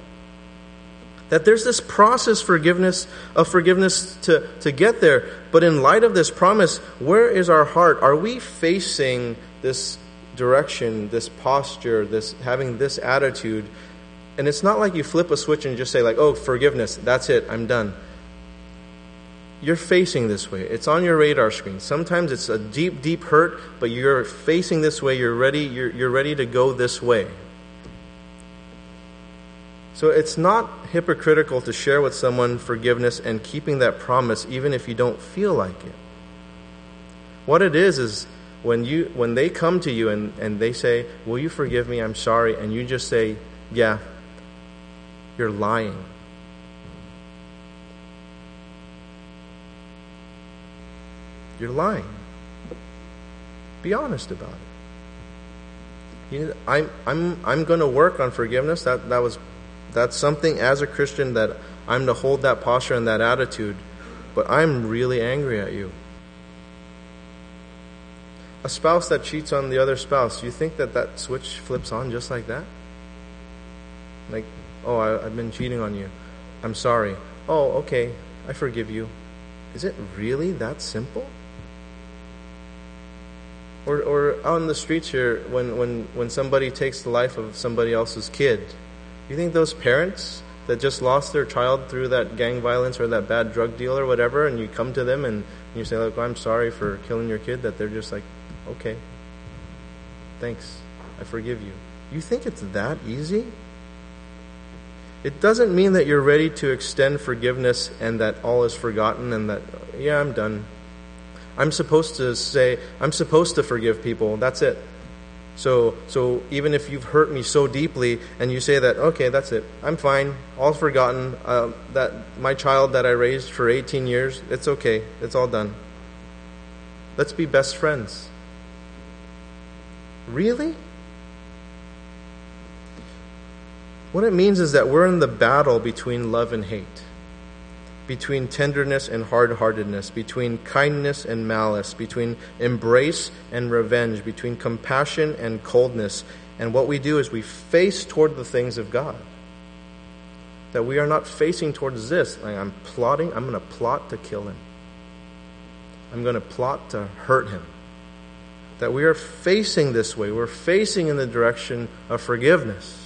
That there's this process forgiveness of forgiveness to, to get there. But in light of this promise, where is our heart? Are we facing this direction, this posture, this having this attitude? And it's not like you flip a switch and just say, like, oh, forgiveness, that's it, I'm done you're facing this way. It's on your radar screen. Sometimes it's a deep, deep hurt, but you're facing this way. You're ready, you're, you're ready to go this way. So it's not hypocritical to share with someone forgiveness and keeping that promise even if you don't feel like it. What it is is when you when they come to you and, and they say, Will you forgive me? I'm sorry, and you just say, Yeah, you're lying. You're lying. Be honest about it. You know, I'm, I'm, I'm going to work on forgiveness. That, that was, that's something as a Christian that I'm to hold that posture and that attitude. But I'm really angry at you. A spouse that cheats on the other spouse, you think that that switch flips on just like that? Like, oh, I, I've been cheating on you. I'm sorry. Oh, okay. I forgive you. Is it really that simple? Or, or on the streets here, when, when, when somebody takes the life of somebody else's kid, you think those parents that just lost their child through that gang violence or that bad drug deal or whatever, and you come to them and you say, Look, I'm sorry for killing your kid, that they're just like, Okay, thanks, I forgive you. You think it's that easy? It doesn't mean that you're ready to extend forgiveness and that all is forgotten and that, yeah, I'm done. I'm supposed to say, I'm supposed to forgive people. That's it. So, so even if you've hurt me so deeply and you say that, okay, that's it, I'm fine, all forgotten, uh, that my child that I raised for 18 years, it's okay, it's all done. Let's be best friends. Really? What it means is that we're in the battle between love and hate between tenderness and hard heartedness, between kindness and malice, between embrace and revenge, between compassion and coldness. And what we do is we face toward the things of God. That we are not facing towards this. Like I'm plotting, I'm going to plot to kill him. I'm going to plot to hurt him. That we are facing this way. We're facing in the direction of forgiveness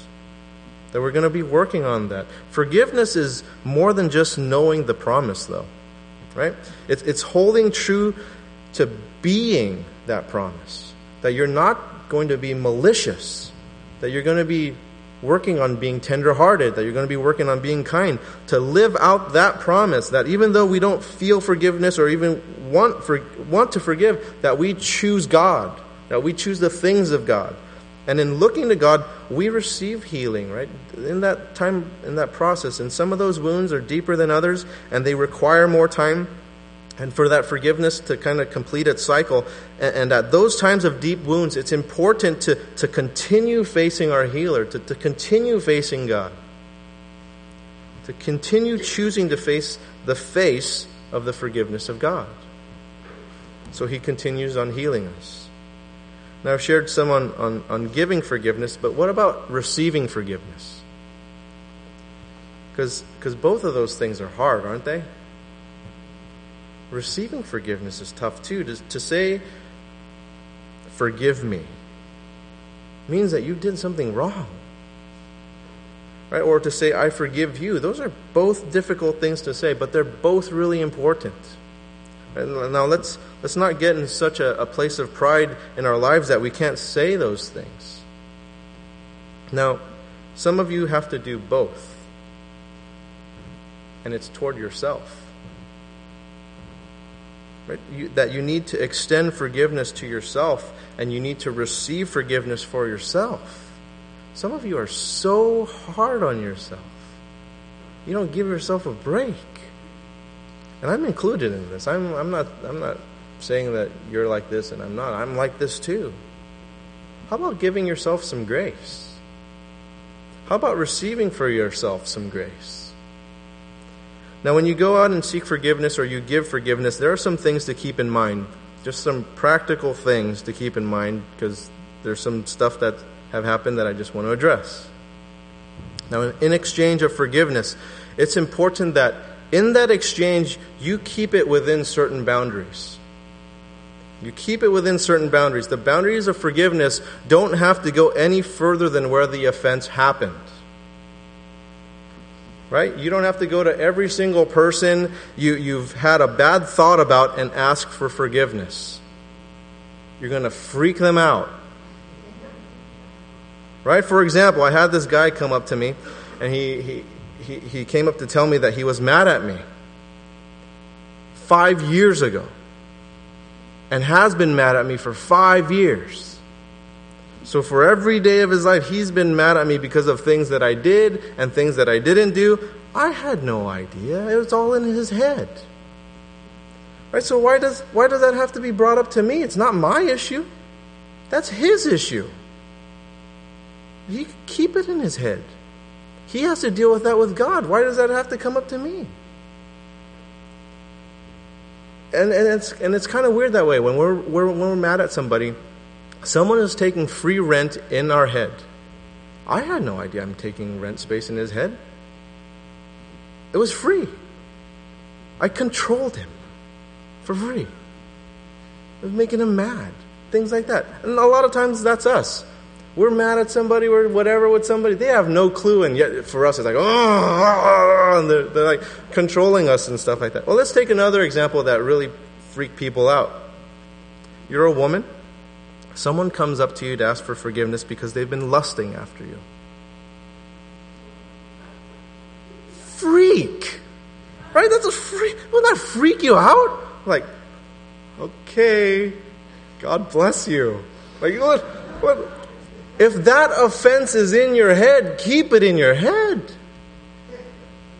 that we're going to be working on that. Forgiveness is more than just knowing the promise, though, right? It's, it's holding true to being that promise. That you're not going to be malicious, that you're going to be working on being tenderhearted, that you're going to be working on being kind, to live out that promise that even though we don't feel forgiveness or even want, for, want to forgive, that we choose God, that we choose the things of God and in looking to God, we receive healing, right? In that time, in that process. And some of those wounds are deeper than others, and they require more time. And for that forgiveness to kind of complete its cycle. And, at those times of deep wounds, it's important to, to continue facing our healer, to, to continue facing God, to continue choosing to face the face of the forgiveness of God. So he continues on healing us. Now, I've shared some on, on, on giving forgiveness, but what about receiving forgiveness? Because both of those things are hard, aren't they? Receiving forgiveness is tough too. To, to say, forgive me, means that you did something wrong. Right? Or to say, I forgive you. Those are both difficult things to say, but they're both really important. And now let's, let's not get in such a, a place of pride in our lives that we can't say those things. Now, some of you have to do both, and it's toward yourself. Right? You, that you need to extend forgiveness to yourself and you need to receive forgiveness for yourself. Some of you are so hard on yourself. You don't give yourself a break. And I'm included in this. I'm, I'm, not, I'm not saying that you're like this and I'm not. I'm like this too. How about giving yourself some grace? How about receiving for yourself some grace? Now, when you go out and seek forgiveness or you give forgiveness, there are some things to keep in mind. Just some practical things to keep in mind because there's some stuff that have happened that I just want to address. Now, in exchange of forgiveness, it's important that in that exchange, you keep it within certain boundaries. You keep it within certain boundaries. The boundaries of forgiveness don't have to go any further than where the offense happened right? You don't have to go to every single person you, you've had a bad thought about and ask for forgiveness. You're going to freak them out. Right? For example, I had this guy come up to me, and he, he, he, he came up to tell me that he was mad at me five years ago and has been mad at me for five years. So for every day of his life, he's been mad at me because of things that I did and things that I didn't do. I had no idea. It was all in his head. Right? So why does why does that have to be brought up to me? It's not my issue. That's his issue. He keep it in his head. He has to deal with that with God. Why does that have to come up to me? And, and it's and it's kind of weird that way when we're, we're when we're mad at somebody Someone is taking free rent in our head. I had no idea I'm taking rent space in his head. It was free. I controlled him for free. I was making him mad. Things like that. And a lot of times that's us. We're mad at somebody or whatever with somebody. They have no clue, and yet for us it's like, oh, ah, and they're, they're like controlling us and stuff like that. Well, let's take another example that really freak people out. You're a woman Someone comes up to you to ask for forgiveness because they've been lusting after you. Freak! Right? That's a freak. Will that freak you out? Like, okay, God bless you. Like, what? What? If that offense is in your head, keep it in your head.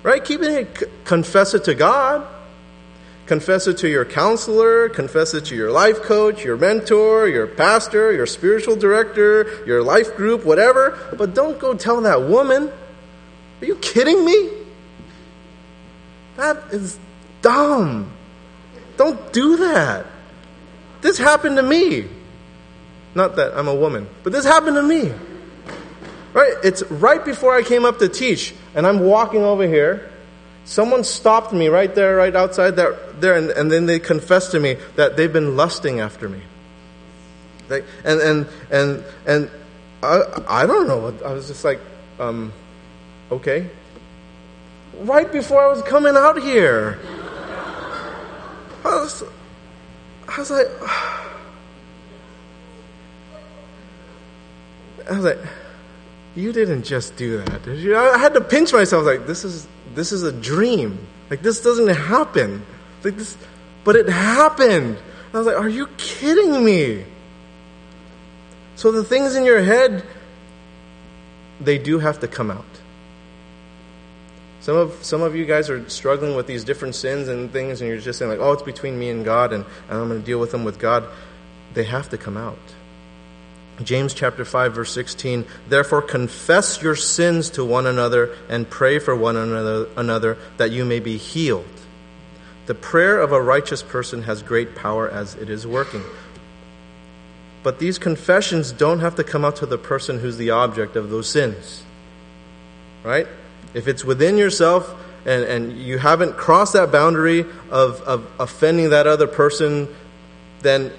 Right? Keep it, in, confess it to God. Confess it to your counselor, confess it to your life coach, your mentor, your pastor, your spiritual director, your life group, whatever. But don't go tell that woman. Are you kidding me? That is dumb. Don't do that. This happened to me. Not that I'm a woman, but this happened to me. Right? It's right before I came up to teach, and I'm walking over here Someone stopped me right there, right outside there, there and, and then they confessed to me that they've been lusting after me. They, and and and and I, I don't know. I was just like, um, okay. Right before I was coming out here, I was, I was like, I was like, you didn't just do that, did you? I had to pinch myself, like, this is this is a dream. Like, this doesn't happen. Like this, but it happened. I was like, are you kidding me? So the things in your head, they do have to come out. Some of, some of you guys are struggling with these different sins and things, and you're just saying, like, oh, it's between me and God, and, and I'm going to deal with them with God. They have to come out. James chapter 5 verse 16 Therefore confess your sins to one another and pray for one another, another that you may be healed. The prayer of a righteous person has great power as it is working. But these confessions don't have to come out to the person who's the object of those sins. Right? If it's within yourself and, and you haven't crossed that boundary of, of offending that other person, then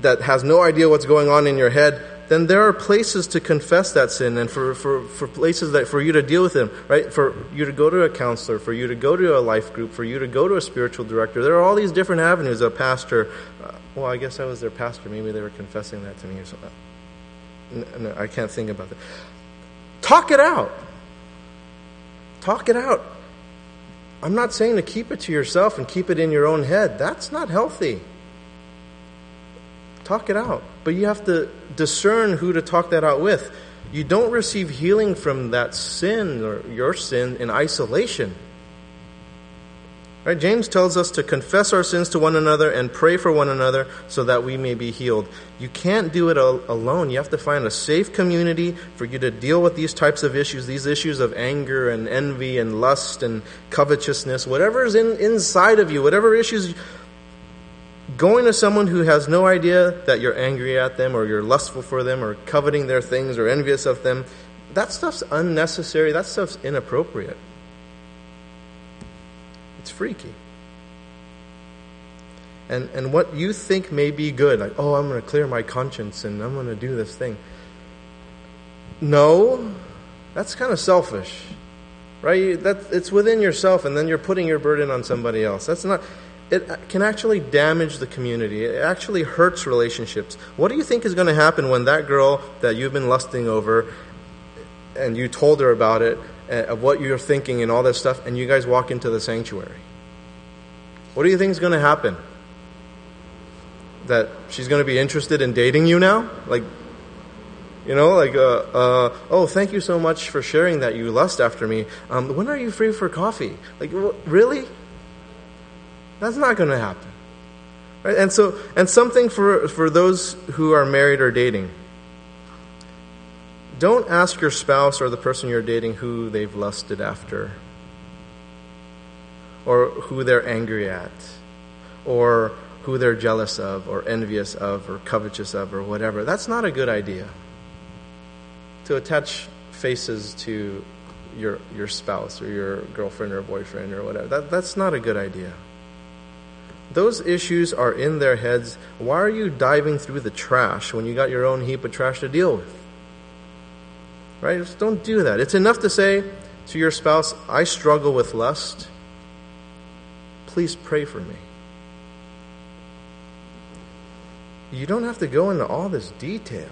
that has no idea what's going on in your head, then there are places to confess that sin and for, for, for places that for you to deal with them, right? For you to go to a counselor, for you to go to a life group, for you to go to a spiritual director. There are all these different avenues. A pastor, uh, well, I guess I was their pastor. Maybe they were confessing that to me or something. No, I can't think about that. Talk it out. Talk it out. I'm not saying to keep it to yourself and keep it in your own head. That's not healthy. Talk it out. But you have to discern who to talk that out with. You don't receive healing from that sin or your sin in isolation. Right? James tells us to confess our sins to one another and pray for one another so that we may be healed. You can't do it alone. You have to find a safe community for you to deal with these types of issues, these issues of anger and envy and lust and covetousness, whatever is in, inside of you, whatever issues going to someone who has no idea that you're angry at them or you're lustful for them or coveting their things or envious of them, that stuff's unnecessary. That stuff's inappropriate. It's freaky. And, and what you think may be good, like, oh, I'm going to clear my conscience and I'm going to do this thing. No, that's kind of selfish, right? That, it's within yourself, and then you're putting your burden on somebody else. That's not it can actually damage the community. It actually hurts relationships. What do you think is going to happen when that girl that you've been lusting over and you told her about it, uh, of what you're thinking and all this stuff, and you guys walk into the sanctuary? What do you think is going to happen? That she's going to be interested in dating you now? Like, you know, like, uh, uh, oh, thank you so much for sharing that you lust after me. Um, when are you free for coffee? Like, really? That's not going to happen. Right? And so, and something for, for those who are married or dating. Don't ask your spouse or the person you're dating who they've lusted after, or who they're angry at, or who they're jealous of, or envious of, or covetous of, or whatever. That's not a good idea. To attach faces to your, your spouse or your girlfriend or boyfriend or whatever. That, that's not a good idea. Those issues are in their heads. Why are you diving through the trash when you got your own heap of trash to deal with? Right? Just don't do that. It's enough to say to your spouse, I struggle with lust. Please pray for me. You don't have to go into all this detail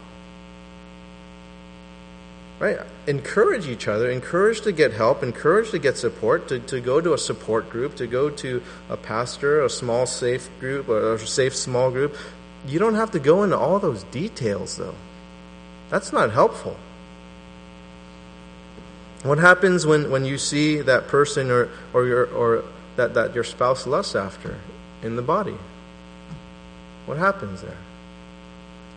right? Encourage each other encourage to get help encourage to get support to, to go to a support group to go to a pastor a small safe group or a safe small group. You don't have to go into all those details though. That's not helpful. What happens when, when you see that person or, or, your, or that, that your spouse lusts after in the body? What happens there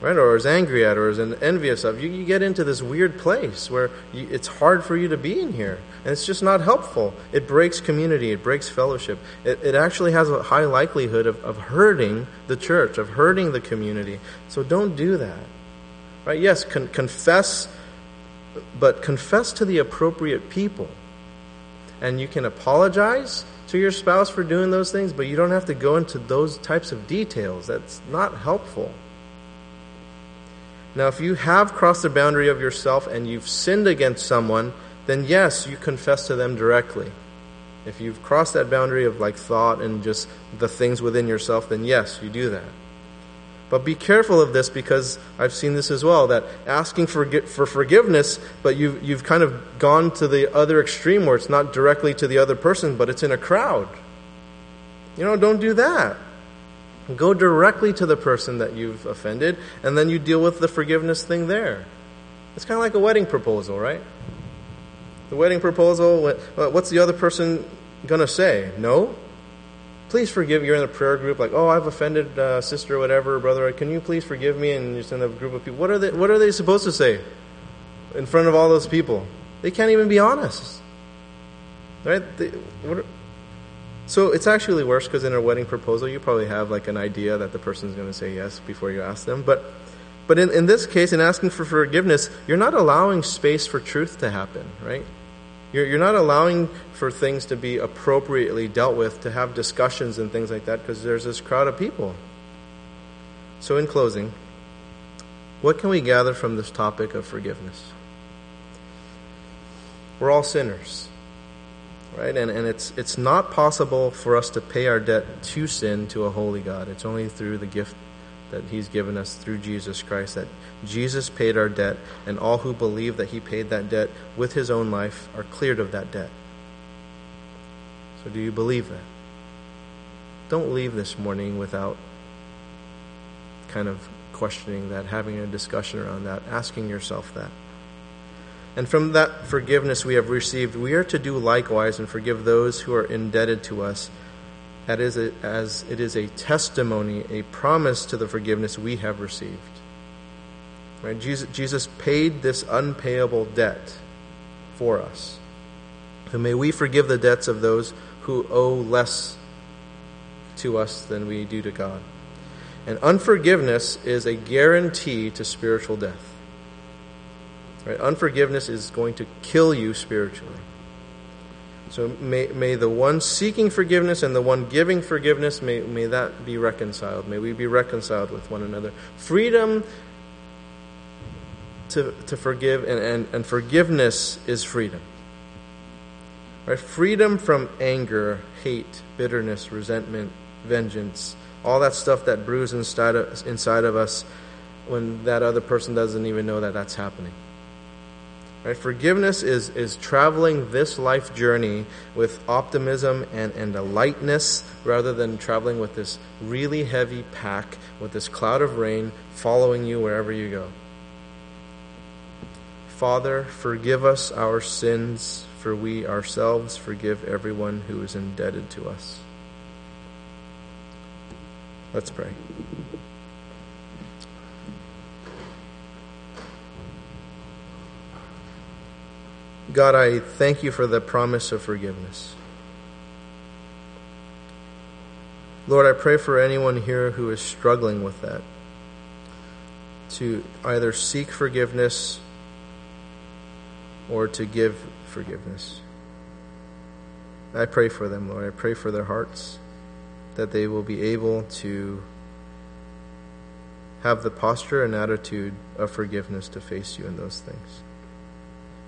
right? Or is angry at, or is envious of. You, you get into this weird place where you, it's hard for you to be in here. And it's just not helpful. It breaks community, it breaks fellowship. It, it actually has a high likelihood of, of hurting the church, of hurting the community. So don't do that. Right? Yes, con- confess, but confess to the appropriate people. And you can apologize to your spouse for doing those things, but you don't have to go into those types of details. That's not helpful. Now, if you have crossed the boundary of yourself and you've sinned against someone, then yes, you confess to them directly. If you've crossed that boundary of like thought and just the things within yourself, then yes, you do that. But be careful of this because I've seen this as well that asking for, for forgiveness, but you've, you've kind of gone to the other extreme where it's not directly to the other person, but it's in a crowd. You know, don't do that. Go directly to the person that you've offended, and then you deal with the forgiveness thing there. It's kind of like a wedding proposal, right? The wedding proposal, what's the other person going to say? No? Please forgive. You're in a prayer group, like, oh, I've offended uh, sister or whatever, brother. Can you please forgive me? And you're in a group of people. What are they? What are they supposed to say in front of all those people? They can't even be honest, right? They, what, so it's actually worse because in a wedding proposal, you probably have like an idea that the person's going to say yes before you ask them. But, but in, in this case, in asking for forgiveness, you're not allowing space for truth to happen, right? You're, you're not allowing for things to be appropriately dealt with, to have discussions and things like that, because there's this crowd of people. So, in closing, what can we gather from this topic of forgiveness? We're all sinners, right? And, and it's, it's not possible for us to pay our debt to sin to a holy God. It's only through the gift that He's given us through Jesus Christ that Jesus paid our debt, and all who believe that He paid that debt with His own life are cleared of that debt. So, do you believe that? Don't leave this morning without kind of questioning that, having a discussion around that, asking yourself that. And from that forgiveness we have received, we are to do likewise and forgive those who are indebted to us, That is, as it is a testimony, a promise to the forgiveness we have received. Right? Jesus, Jesus paid this unpayable debt for us. And may we forgive the debts of those who owe less to us than we do to God. And unforgiveness is a guarantee to spiritual death. Right? Unforgiveness is going to kill you spiritually. So may, may the one seeking forgiveness and the one giving forgiveness, may, may that be reconciled. May we be reconciled with one another. Freedom to, to forgive and, and, and forgiveness is freedom. Right? Freedom from anger, hate, bitterness, resentment, vengeance all that stuff that brews inside of, inside of us when that other person doesn't even know that that's happening. Right? Forgiveness is, is traveling this life journey with optimism and, and a lightness rather than traveling with this really heavy pack, with this cloud of rain following you wherever you go. Father, forgive us our sins, for we ourselves forgive everyone who is indebted to us. Let's pray. God, I thank you for the promise of forgiveness. Lord, I pray for anyone here who is struggling with that to either seek forgiveness or to give forgiveness. I pray for them, Lord. I pray for their hearts that they will be able to have the posture and attitude of forgiveness to face you in those things.